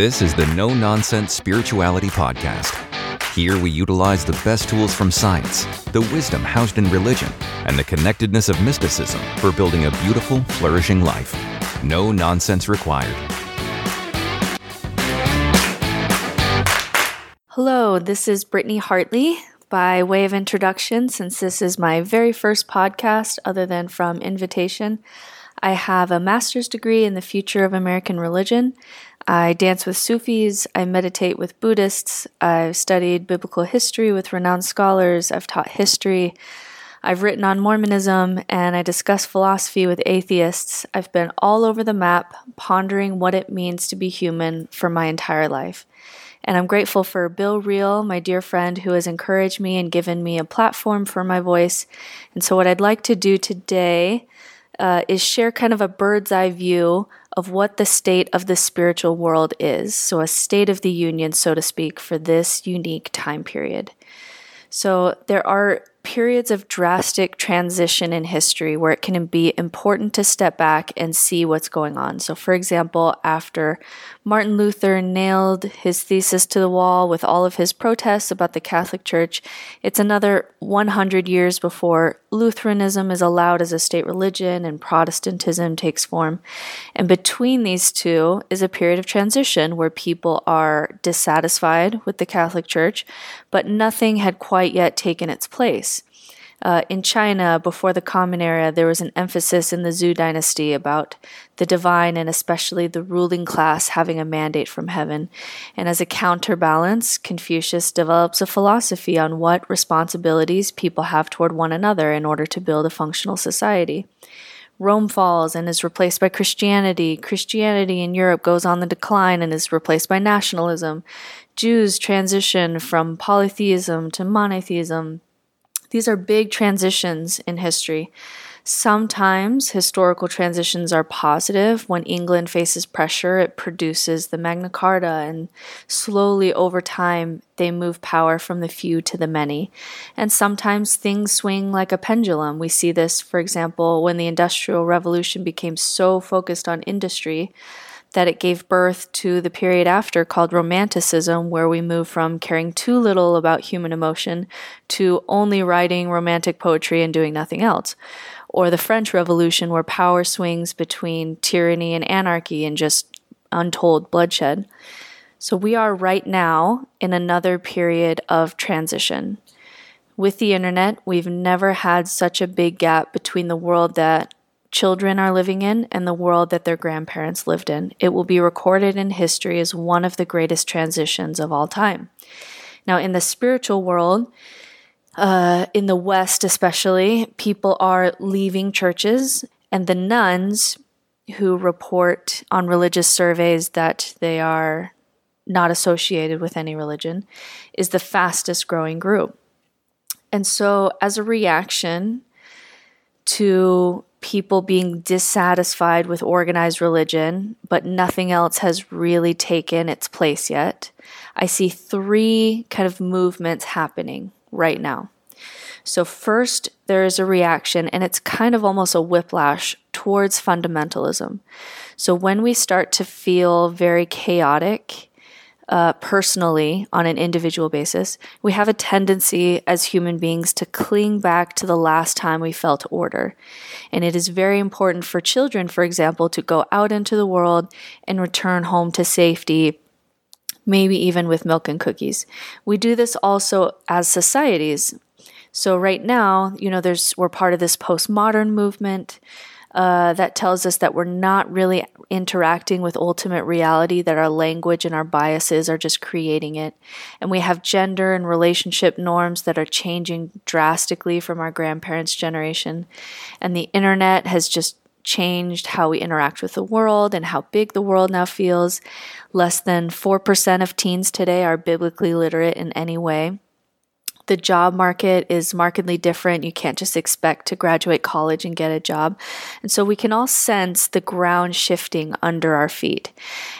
This is the No Nonsense Spirituality Podcast. Here we utilize the best tools from science, the wisdom housed in religion, and the connectedness of mysticism for building a beautiful, flourishing life. No nonsense required. Hello, this is Brittany Hartley. By way of introduction, since this is my very first podcast other than from invitation, I have a master's degree in the future of American religion. I dance with Sufis, I meditate with Buddhists, I've studied biblical history with renowned scholars, I've taught history, I've written on Mormonism, and I discuss philosophy with atheists. I've been all over the map pondering what it means to be human for my entire life. And I'm grateful for Bill Reel, my dear friend, who has encouraged me and given me a platform for my voice. And so, what I'd like to do today uh, is share kind of a bird's eye view of what the state of the spiritual world is. So, a state of the union, so to speak, for this unique time period. So, there are periods of drastic transition in history where it can be important to step back and see what's going on. So, for example, after Martin Luther nailed his thesis to the wall with all of his protests about the Catholic Church, it's another 100 years before Lutheranism is allowed as a state religion and Protestantism takes form. And between these two is a period of transition where people are dissatisfied with the Catholic Church, but nothing had quite yet taken its place. Uh, in China, before the Common Era, there was an emphasis in the Zhou dynasty about the divine and especially the ruling class having a mandate from heaven. And as a counterbalance, Confucius develops a philosophy on what responsibilities people have toward one another in order to build a functional society. Rome falls and is replaced by Christianity. Christianity in Europe goes on the decline and is replaced by nationalism. Jews transition from polytheism to monotheism. These are big transitions in history. Sometimes historical transitions are positive. When England faces pressure, it produces the Magna Carta, and slowly over time, they move power from the few to the many. And sometimes things swing like a pendulum. We see this, for example, when the Industrial Revolution became so focused on industry that it gave birth to the period after called Romanticism, where we move from caring too little about human emotion to only writing romantic poetry and doing nothing else. Or the French Revolution, where power swings between tyranny and anarchy and just untold bloodshed. So we are right now in another period of transition. With the internet, we've never had such a big gap between the world that children are living in and the world that their grandparents lived in. It will be recorded in history as one of the greatest transitions of all time. Now, in the spiritual world, uh, in the West especially, people are leaving churches, and the nones who report on religious surveys that they are not associated with any religion is the fastest growing group. And so, as a reaction to people being dissatisfied with organized religion, but nothing else has really taken its place yet. I see three kind of movements happening right now. So, first, there is a reaction, and it's kind of almost a whiplash towards fundamentalism. So, when we start to feel very chaotic uh, personally on an individual basis, we have a tendency as human beings to cling back to the last time we felt order. And it is very important for children, for example, to go out into the world and return home to safety maybe even with milk and cookies. We do this also as societies. So right now, you know, there's we're part of this postmodern movement uh, that tells us that we're not really interacting with ultimate reality, that our language and our biases are just creating it. And we have gender and relationship norms that are changing drastically from our grandparents' generation. And the internet has just changed how we interact with the world and how big the world now feels. Less than 4% of teens today are biblically literate in any way the job market is markedly different. You can't just expect to graduate college and get a job. And so we can all sense the ground shifting under our feet.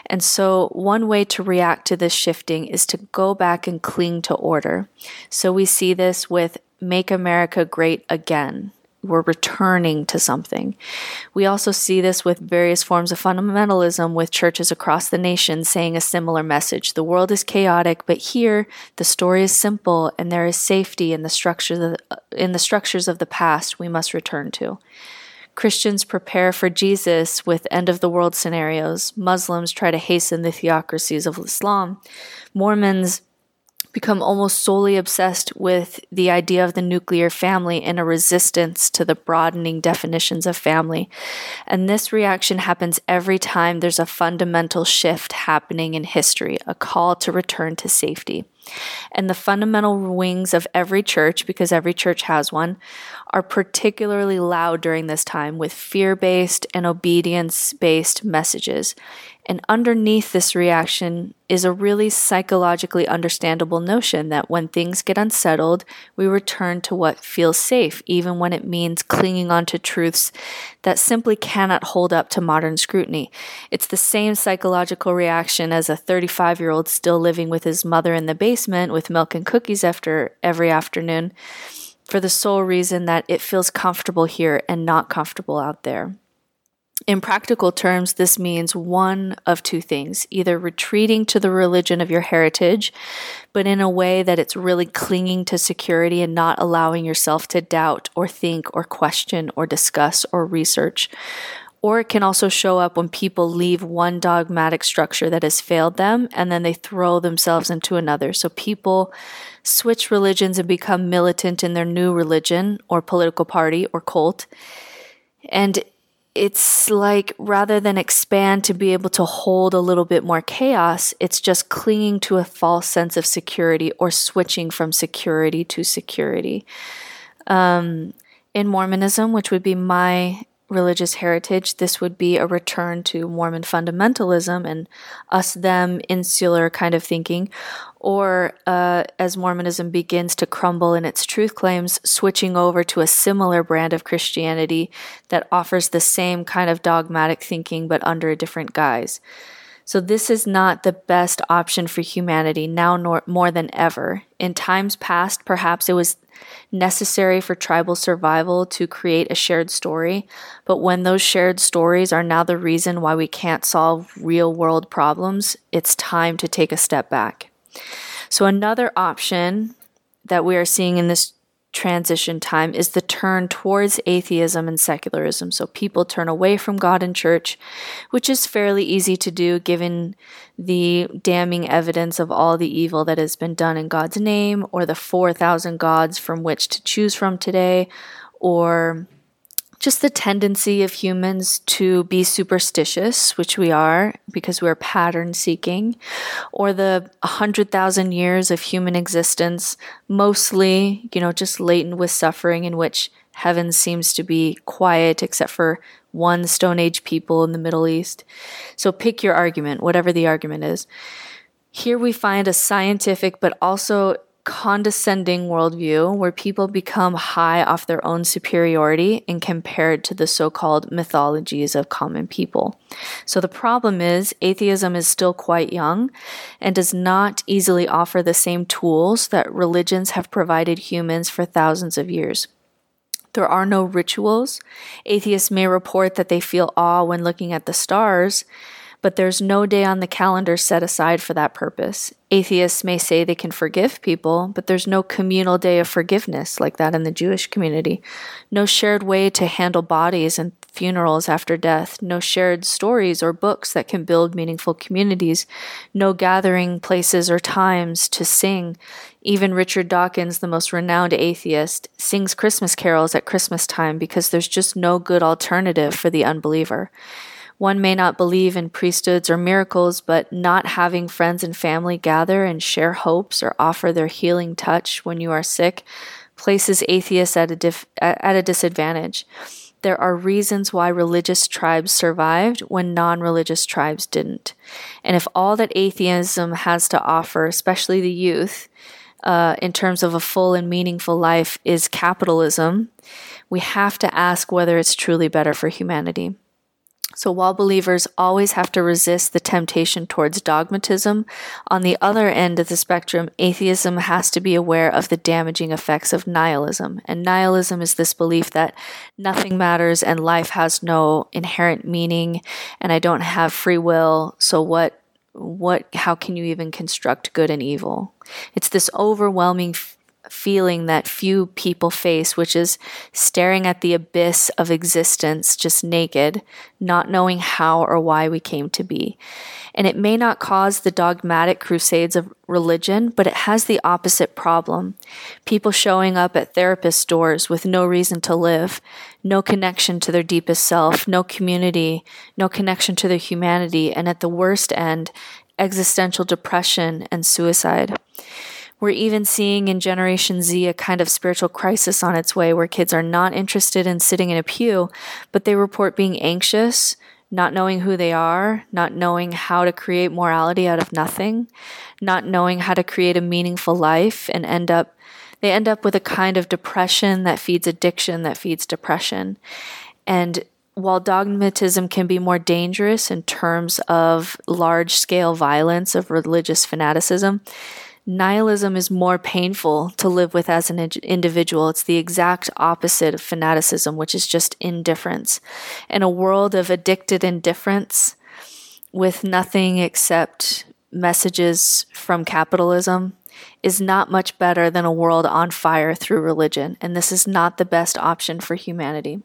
And so one way to react to this shifting is to go back and cling to order. So we see this with Make America Great Again we're returning to something. We also see this with various forms of fundamentalism with churches across the nation saying a similar message. The world is chaotic, but here the story is simple and there is safety in the structures in the structures of the past we must return to. Christians prepare for Jesus with end of the world scenarios. Muslims try to hasten the theocracies of Islam. Mormons become almost solely obsessed with the idea of the nuclear family and a resistance to the broadening definitions of family. And this reaction happens every time there's a fundamental shift happening in history, a call to return to safety. And the fundamental wings of every church, because every church has one, are particularly loud during this time with fear based and obedience based messages. And underneath this reaction is a really psychologically understandable notion that when things get unsettled, we return to what feels safe, even when it means clinging on to truths that simply cannot hold up to modern scrutiny. It's the same psychological reaction as a 35 year old still living with his mother in the basement with milk and cookies after every afternoon for the sole reason that it feels comfortable here and not comfortable out there. In practical terms, this means one of two things either retreating to the religion of your heritage, but in a way that it's really clinging to security and not allowing yourself to doubt or think or question or discuss or research. Or it can also show up when people leave one dogmatic structure that has failed them and then they throw themselves into another. So people switch religions and become militant in their new religion or political party or cult. And it's like rather than expand to be able to hold a little bit more chaos, it's just clinging to a false sense of security or switching from security to security. Um, in Mormonism, which would be my religious heritage, this would be a return to Mormon fundamentalism and us them insular kind of thinking, or uh, as Mormonism begins to crumble in its truth claims, switching over to a similar brand of Christianity that offers the same kind of dogmatic thinking but under a different guise. So, this is not the best option for humanity now nor, more than ever. In times past, perhaps it was necessary for tribal survival to create a shared story, but when those shared stories are now the reason why we can't solve real world problems, it's time to take a step back. So, another option that we are seeing in this transition time is the turn towards atheism and secularism. So people turn away from God and church, which is fairly easy to do given the damning evidence of all the evil that has been done in God's name, or the 4,000 gods from which to choose from today, or just the tendency of humans to be superstitious, which we are because we're pattern seeking, or the 100,000 years of human existence, mostly, you know, just latent with suffering, in which heaven seems to be quiet except for one Stone Age people in the Middle East. So pick your argument, whatever the argument is. Here we find a scientific but also condescending worldview where people become high off their own superiority and compared to the so called mythologies of common people. So the problem is, atheism is still quite young and does not easily offer the same tools that religions have provided humans for thousands of years. There are no rituals. Atheists may report that they feel awe when looking at the stars, but there's no day on the calendar set aside for that purpose. Atheists may say they can forgive people, but there's no communal day of forgiveness like that in the Jewish community. No shared way to handle bodies and funerals after death. No shared stories or books that can build meaningful communities. No gathering places or times to sing. Even Richard Dawkins, the most renowned atheist, sings Christmas carols at Christmas time because there's just no good alternative for the unbeliever. One may not believe in priesthoods or miracles, but not having friends and family gather and share hopes or offer their healing touch when you are sick places atheists at a, dif- at a disadvantage. There are reasons why religious tribes survived when non religious tribes didn't. And if all that atheism has to offer, especially the youth, uh, in terms of a full and meaningful life, is capitalism, we have to ask whether it's truly better for humanity. So while believers always have to resist the temptation towards dogmatism, on the other end of the spectrum, atheism has to be aware of the damaging effects of nihilism. And nihilism is this belief that nothing matters and life has no inherent meaning and I don't have free will. So what what how can you even construct good and evil? It's this overwhelming feeling that few people face, which is staring at the abyss of existence just naked, not knowing how or why we came to be. And it may not cause the dogmatic crusades of religion, but it has the opposite problem. People showing up at therapist doors with no reason to live, no connection to their deepest self, no community, no connection to their humanity, and at the worst end, existential depression and suicide. We're even seeing in Generation Z a kind of spiritual crisis on its way where kids are not interested in sitting in a pew, but they report being anxious, not knowing who they are, not knowing how to create morality out of nothing, not knowing how to create a meaningful life and end up they end up with a kind of depression that feeds addiction that feeds depression. And while dogmatism can be more dangerous in terms of large scale violence of religious fanaticism, nihilism is more painful to live with as an individual. It's the exact opposite of fanaticism, which is just indifference. In a world of addicted indifference with nothing except messages from capitalism is not much better than a world on fire through religion. And this is not the best option for humanity.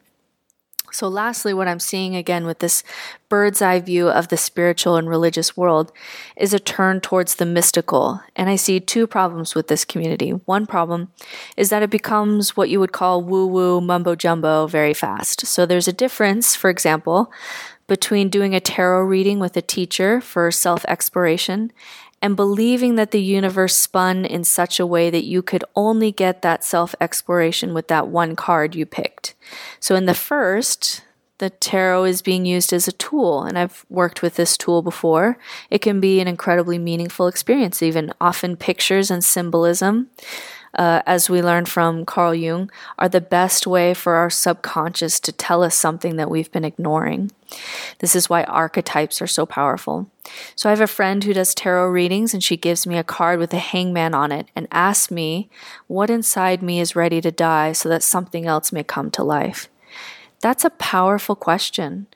So, lastly, what I'm seeing again with this bird's eye view of the spiritual and religious world is a turn towards the mystical. And I see two problems with this community. One problem is that it becomes what you would call woo woo mumbo jumbo very fast. So, there's a difference, for example, between doing a tarot reading with a teacher for self exploration and believing that the universe spun in such a way that you could only get that self exploration with that one card you picked. So, in the first, the tarot is being used as a tool, and I've worked with this tool before. It can be an incredibly meaningful experience, even often pictures and symbolism uh, as we learned from Carl Jung, are the best way for our subconscious to tell us something that we've been ignoring. This is why archetypes are so powerful. So, I have a friend who does tarot readings, and she gives me a card with a hangman on it and asks me what inside me is ready to die so that something else may come to life. That's a powerful question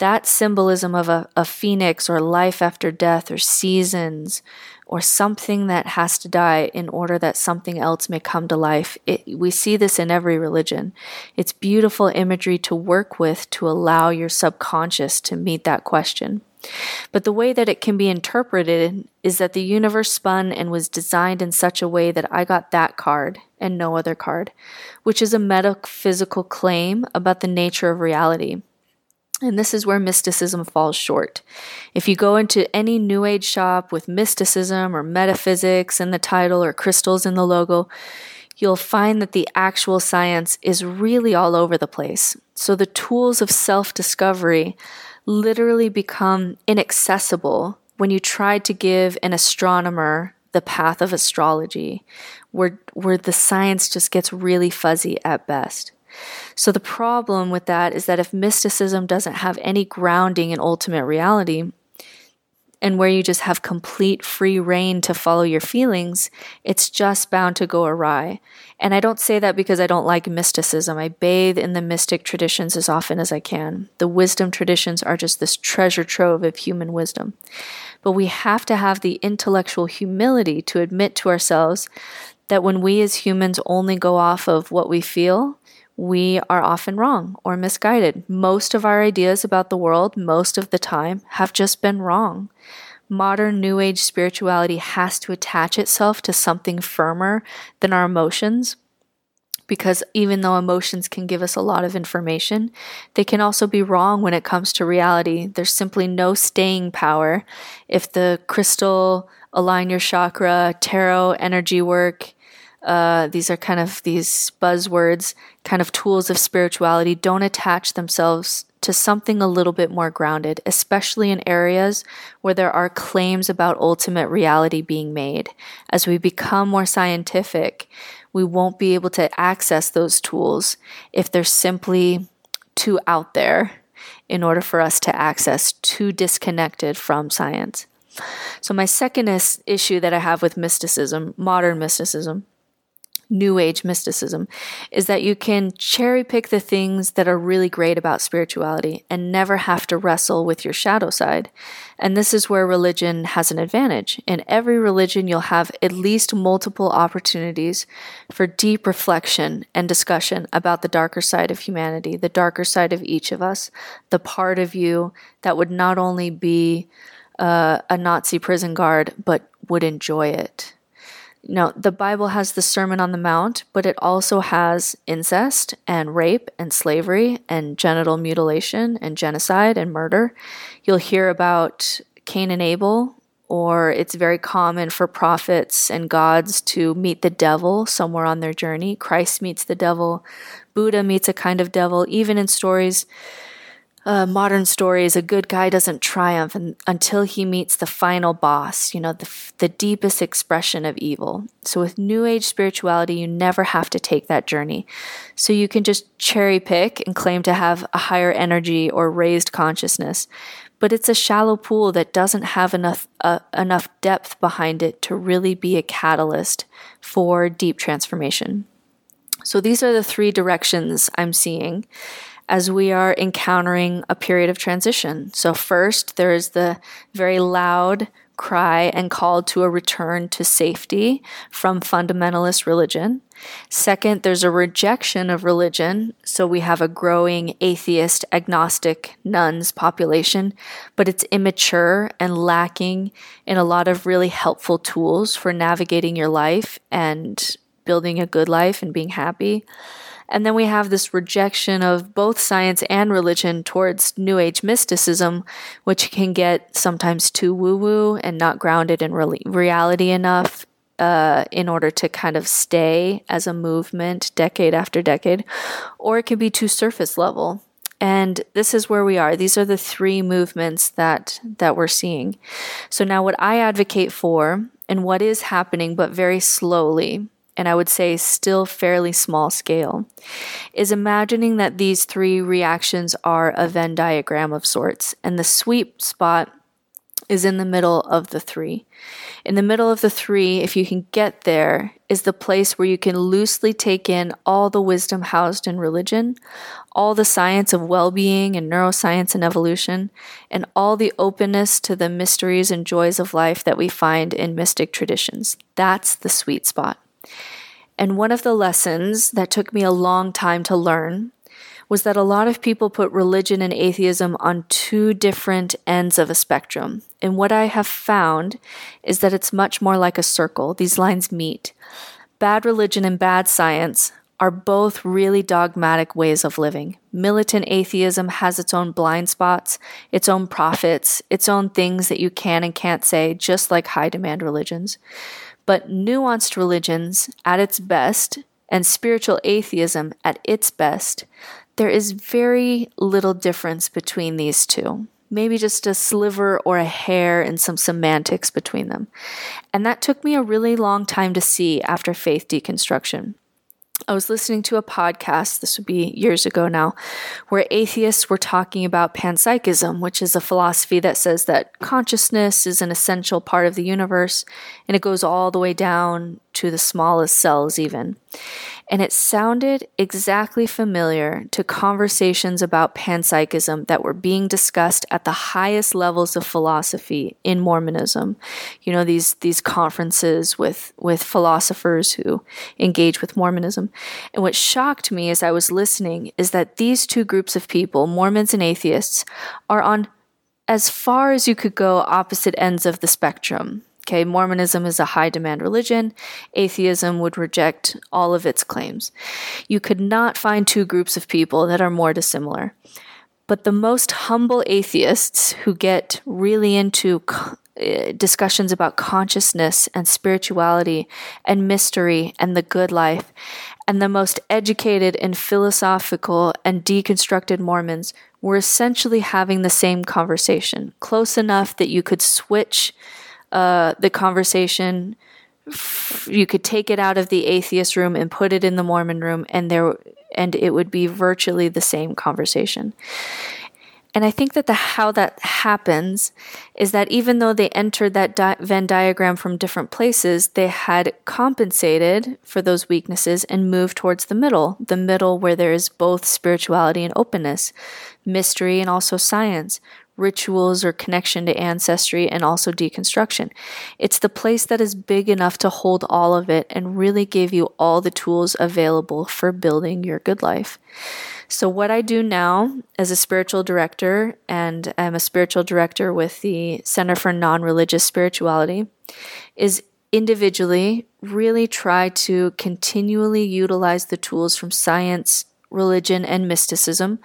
that symbolism of a, a phoenix or life after death or seasons or something that has to die in order that something else may come to life. It, we see this in every religion. It's beautiful imagery to work with to allow your subconscious to meet that question. But the way that it can be interpreted is that the universe spun and was designed in such a way that I got that card and no other card, which is a metaphysical claim about the nature of reality. And this is where mysticism falls short. If you go into any New Age shop with mysticism or metaphysics in the title or crystals in the logo, you'll find that the actual science is really all over the place. So the tools of self discovery literally become inaccessible when you try to give an astronomer the path of astrology, where, where the science just gets really fuzzy at best. So the problem with that is that if mysticism doesn't have any grounding in ultimate reality, and where you just have complete free reign to follow your feelings, it's just bound to go awry. And I don't say that because I don't like mysticism. I bathe in the mystic traditions as often as I can. The wisdom traditions are just this treasure trove of human wisdom. But we have to have the intellectual humility to admit to ourselves that when we as humans only go off of what we feel, we are often wrong or misguided. Most of our ideas about the world, most of the time, have just been wrong. Modern New Age spirituality has to attach itself to something firmer than our emotions because even though emotions can give us a lot of information, they can also be wrong when it comes to reality. There's simply no staying power if the crystal, align your chakra, tarot, energy work, uh, these are kind of these buzzwords, kind of tools of spirituality, don't attach themselves to something a little bit more grounded, especially in areas where there are claims about ultimate reality being made. As we become more scientific, we won't be able to access those tools if they're simply too out there in order for us to access too disconnected from science. So, my second is, issue that I have with mysticism, modern mysticism, New Age mysticism, is that you can cherry pick the things that are really great about spirituality and never have to wrestle with your shadow side. And this is where religion has an advantage. In every religion, you'll have at least multiple opportunities for deep reflection and discussion about the darker side of humanity, the darker side of each of us, the part of you that would not only be uh, a Nazi prison guard, but would enjoy it know, the Bible has the Sermon on the Mount, but it also has incest and rape and slavery and genital mutilation and genocide and murder. You'll hear about Cain and Abel, or it's very common for prophets and gods to meet the devil somewhere on their journey. Christ meets the devil, Buddha meets a kind of devil, even in stories uh, modern stories, a good guy doesn't triumph until he meets the final boss, you know, the, the deepest expression of evil. So, with New Age spirituality, you never have to take that journey. So, you can just cherry pick and claim to have a higher energy or raised consciousness. But it's a shallow pool that doesn't have enough, uh, enough depth behind it to really be a catalyst for deep transformation. So, these are the three directions I'm seeing as we are encountering a period of transition. So, first, there is the very loud cry and call to a return to safety from fundamentalist religion. Second, there's a rejection of religion. So we have a growing atheist, agnostic nones population, but it's immature and lacking in a lot of really helpful tools for navigating your life and building a good life and being happy. And then we have this rejection of both science and religion towards New Age mysticism, which can get sometimes too woo woo and not grounded in re- reality enough uh, in order to kind of stay as a movement decade after decade, or it can be too surface level. And this is where we are. These are the three movements that that we're seeing. So now what I advocate for and what is happening but very slowly and I would say still fairly small scale, is imagining that these three reactions are a Venn diagram of sorts, and the sweet spot is in the middle of the three. In the middle of the three, if you can get there, is the place where you can loosely take in all the wisdom housed in religion, all the science of well being and neuroscience and evolution, and all the openness to the mysteries and joys of life that we find in mystic traditions. That's the sweet spot. And one of the lessons that took me a long time to learn was that a lot of people put religion and atheism on two different ends of a spectrum. And what I have found is that it's much more like a circle. These lines meet. Bad religion and bad science are both really dogmatic ways of living. Militant atheism has its own blind spots, its own prophets, its own things that you can and can't say, just like high demand religions. But nuanced religions at its best and spiritual atheism at its best, there is very little difference between these two. Maybe just a sliver or a hair and some semantics between them. And that took me a really long time to see after faith deconstruction. I was listening to a podcast, this would be years ago now, where atheists were talking about panpsychism, which is a philosophy that says that consciousness is an essential part of the universe and it goes all the way down to the smallest cells, even and it sounded exactly familiar to conversations about panpsychism that were being discussed at the highest levels of philosophy in Mormonism. You know, these these conferences with with philosophers who engage with Mormonism. And what shocked me as I was listening is that these two groups of people, Mormons and atheists, are on as far as you could go opposite ends of the spectrum Okay, Mormonism is a high demand religion. Atheism would reject all of its claims. You could not find two groups of people that are more dissimilar. But the most humble atheists who get really into uh, discussions about consciousness and spirituality and mystery and the good life, and the most educated and philosophical and deconstructed Mormons were essentially having the same conversation, close enough that you could switch uh, the conversation. You could take it out of the atheist room and put it in the Mormon room, and there and it would be virtually the same conversation. And I think that the how that happens is that even though they entered that di- Venn diagram from different places, they had compensated for those weaknesses and moved towards the middle, the middle where there is both spirituality and openness, mystery and also science, rituals or connection to ancestry and also deconstruction. It's the place that is big enough to hold all of it and really give you all the tools available for building your good life. So, what I do now as a spiritual director, and I'm a spiritual director with the Center for Non Religious Spirituality, is individually really try to continually utilize the tools from science, religion, and mysticism,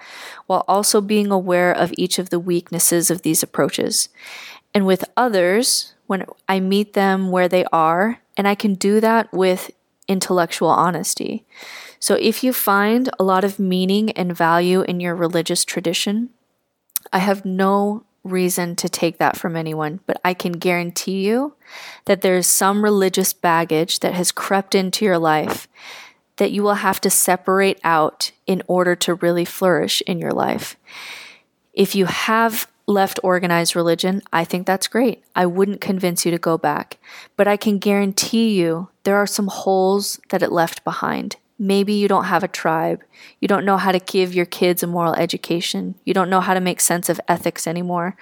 while also being aware of each of the weaknesses of these approaches. And with others, when I meet them where they are, and I can do that with intellectual honesty. So if you find a lot of meaning and value in your religious tradition, I have no reason to take that from anyone, but I can guarantee you that there is some religious baggage that has crept into your life that you will have to separate out in order to really flourish in your life. If you have left organized religion, I think that's great. I wouldn't convince you to go back, but I can guarantee you there are some holes that it left behind. Maybe you don't have a tribe. You don't know how to give your kids a moral education. You don't know how to make sense of ethics anymore.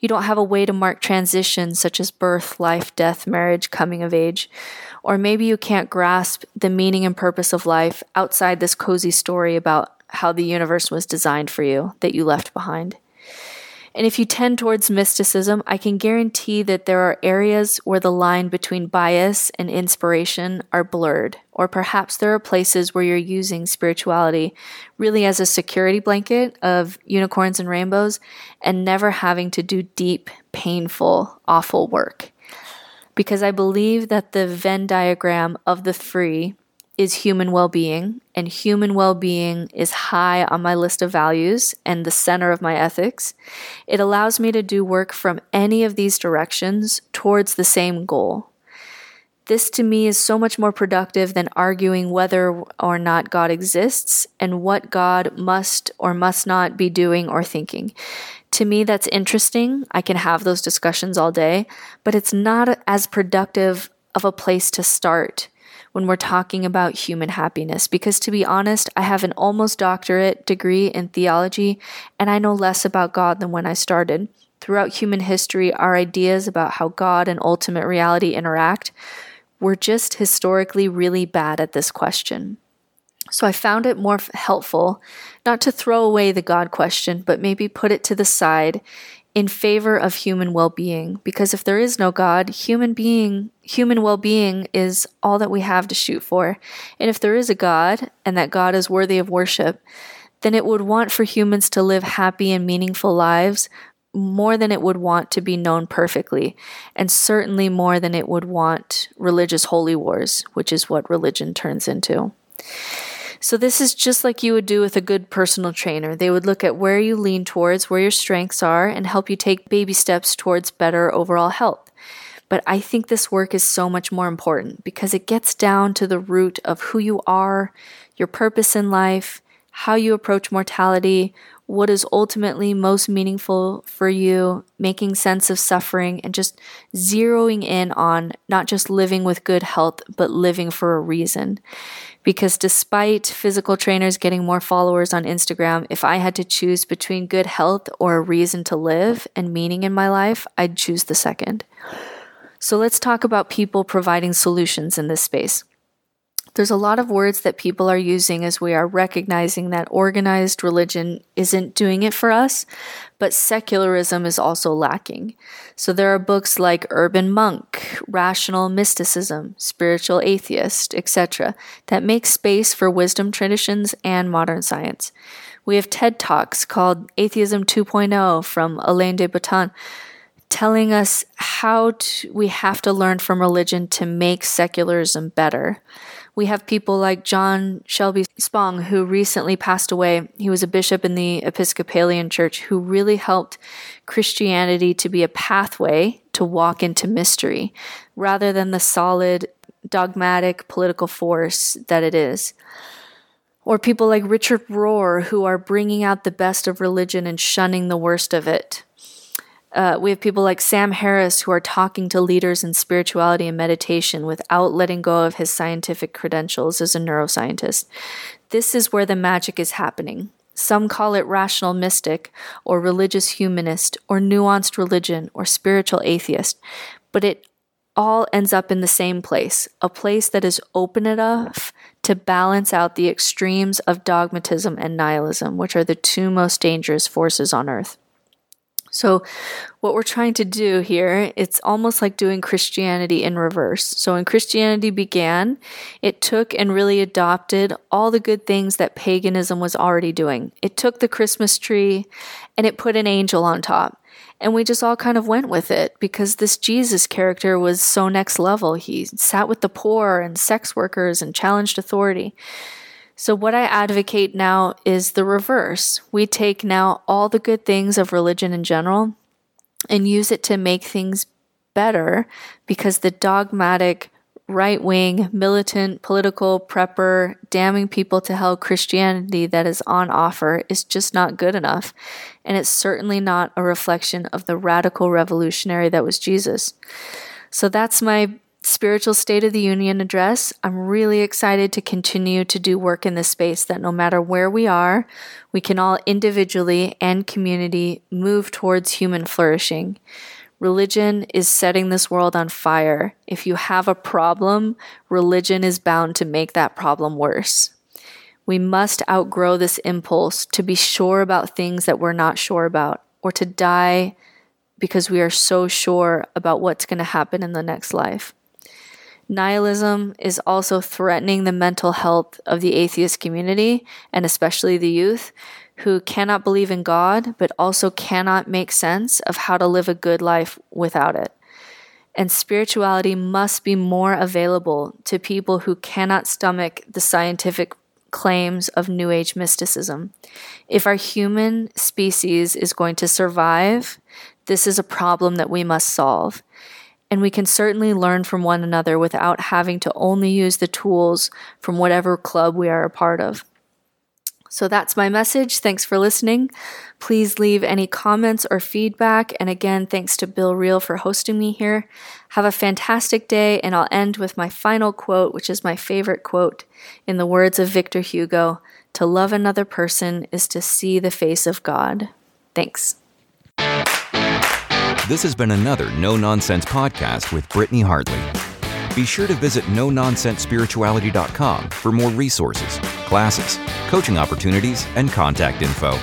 You don't have a way to mark transitions such as birth, life, death, marriage, coming of age. Or maybe you can't grasp the meaning and purpose of life outside this cozy story about how the universe was designed for you that you left behind. And if you tend towards mysticism, I can guarantee that there are areas where the line between bias and inspiration are blurred. Or perhaps there are places where you're using spirituality really as a security blanket of unicorns and rainbows and never having to do deep, painful, awful work because I believe that the Venn diagram of the three is human well being, and human well being is high on my list of values and the center of my ethics. It allows me to do work from any of these directions towards the same goal. This to me is so much more productive than arguing whether or not God exists and what God must or must not be doing or thinking to me that's interesting. I can have those discussions all day, but it's not as productive of a place to start when we're talking about human happiness. Because to be honest, I have an almost doctorate degree in theology, and I know less about God than when I started. Throughout human history, our ideas about how God and ultimate reality interact were just historically really bad at this question. So I found it more helpful not to throw away the God question, but maybe put it to the side in favor of human well-being because if there is no God, human being human well-being is all that we have to shoot for. And if there is a God and that God is worthy of worship, then it would want for humans to live happy and meaningful lives more than it would want to be known perfectly, and certainly more than it would want religious holy wars, which is what religion turns into. So, this is just like you would do with a good personal trainer. They would look at where you lean towards, where your strengths are, and help you take baby steps towards better overall health. But I think this work is so much more important because it gets down to the root of who you are, your purpose in life, how you approach mortality, what is ultimately most meaningful for you, making sense of suffering, and just zeroing in on not just living with good health, but living for a reason. Because despite physical trainers getting more followers on Instagram, if I had to choose between good health or a reason to live and meaning in my life, I'd choose the second. So let's talk about people providing solutions in this space. There's a lot of words that people are using as we are recognizing that organized religion isn't doing it for us, but secularism is also lacking. So there are books like Urban Monk, Rational Mysticism, Spiritual Atheist, etc., that make space for wisdom traditions and modern science. We have TED Talks called Atheism 2.0 from Alain de Botton telling us how to, we have to learn from religion to make secularism better. We have people like John Shelby Spong, who recently passed away. He was a bishop in the Episcopalian Church who really helped Christianity to be a pathway to walk into mystery rather than the solid, dogmatic political force that it is. Or people like Richard Rohr, who are bringing out the best of religion and shunning the worst of it. Uh, we have people like Sam Harris who are talking to leaders in spirituality and meditation without letting go of his scientific credentials as a neuroscientist. This is where the magic is happening. Some call it rational mystic, or religious humanist, or nuanced religion, or spiritual atheist, but it all ends up in the same place a place that is open enough to balance out the extremes of dogmatism and nihilism, which are the two most dangerous forces on earth. So, what we're trying to do here, it's almost like doing Christianity in reverse. So, when Christianity began, it took and really adopted all the good things that paganism was already doing. It took the Christmas tree and it put an angel on top. And we just all kind of went with it because this Jesus character was so next level. He sat with the poor and sex workers and challenged authority. So, what I advocate now is the reverse. We take now all the good things of religion in general and use it to make things better because the dogmatic, right wing, militant, political, prepper, damning people to hell Christianity that is on offer is just not good enough. And it's certainly not a reflection of the radical revolutionary that was Jesus. So, that's my spiritual State of the Union address. I'm really excited to continue to do work in this space that no matter where we are, we can all individually and community move towards human flourishing. Religion is setting this world on fire. If you have a problem, religion is bound to make that problem worse. We must outgrow this impulse to be sure about things that we're not sure about, or to die because we are so sure about what's going to happen in the next life. Nihilism is also threatening the mental health of the atheist community, and especially the youth, who cannot believe in God, but also cannot make sense of how to live a good life without it. And spirituality must be more available to people who cannot stomach the scientific claims of New Age mysticism. If our human species is going to survive, this is a problem that we must solve and we can certainly learn from one another without having to only use the tools from whatever club we are a part of. So that's my message. Thanks for listening. Please leave any comments or feedback. And again, thanks to Bill Reel for hosting me here. Have a fantastic day. And I'll end with my final quote, which is my favorite quote in the words of Victor Hugo To love another person is to see the face of God. Thanks. This has been another No Nonsense podcast with Brittany Hartley. Be sure to visit no-nonsense-spirituality.com for more resources, classes, coaching opportunities, and contact info.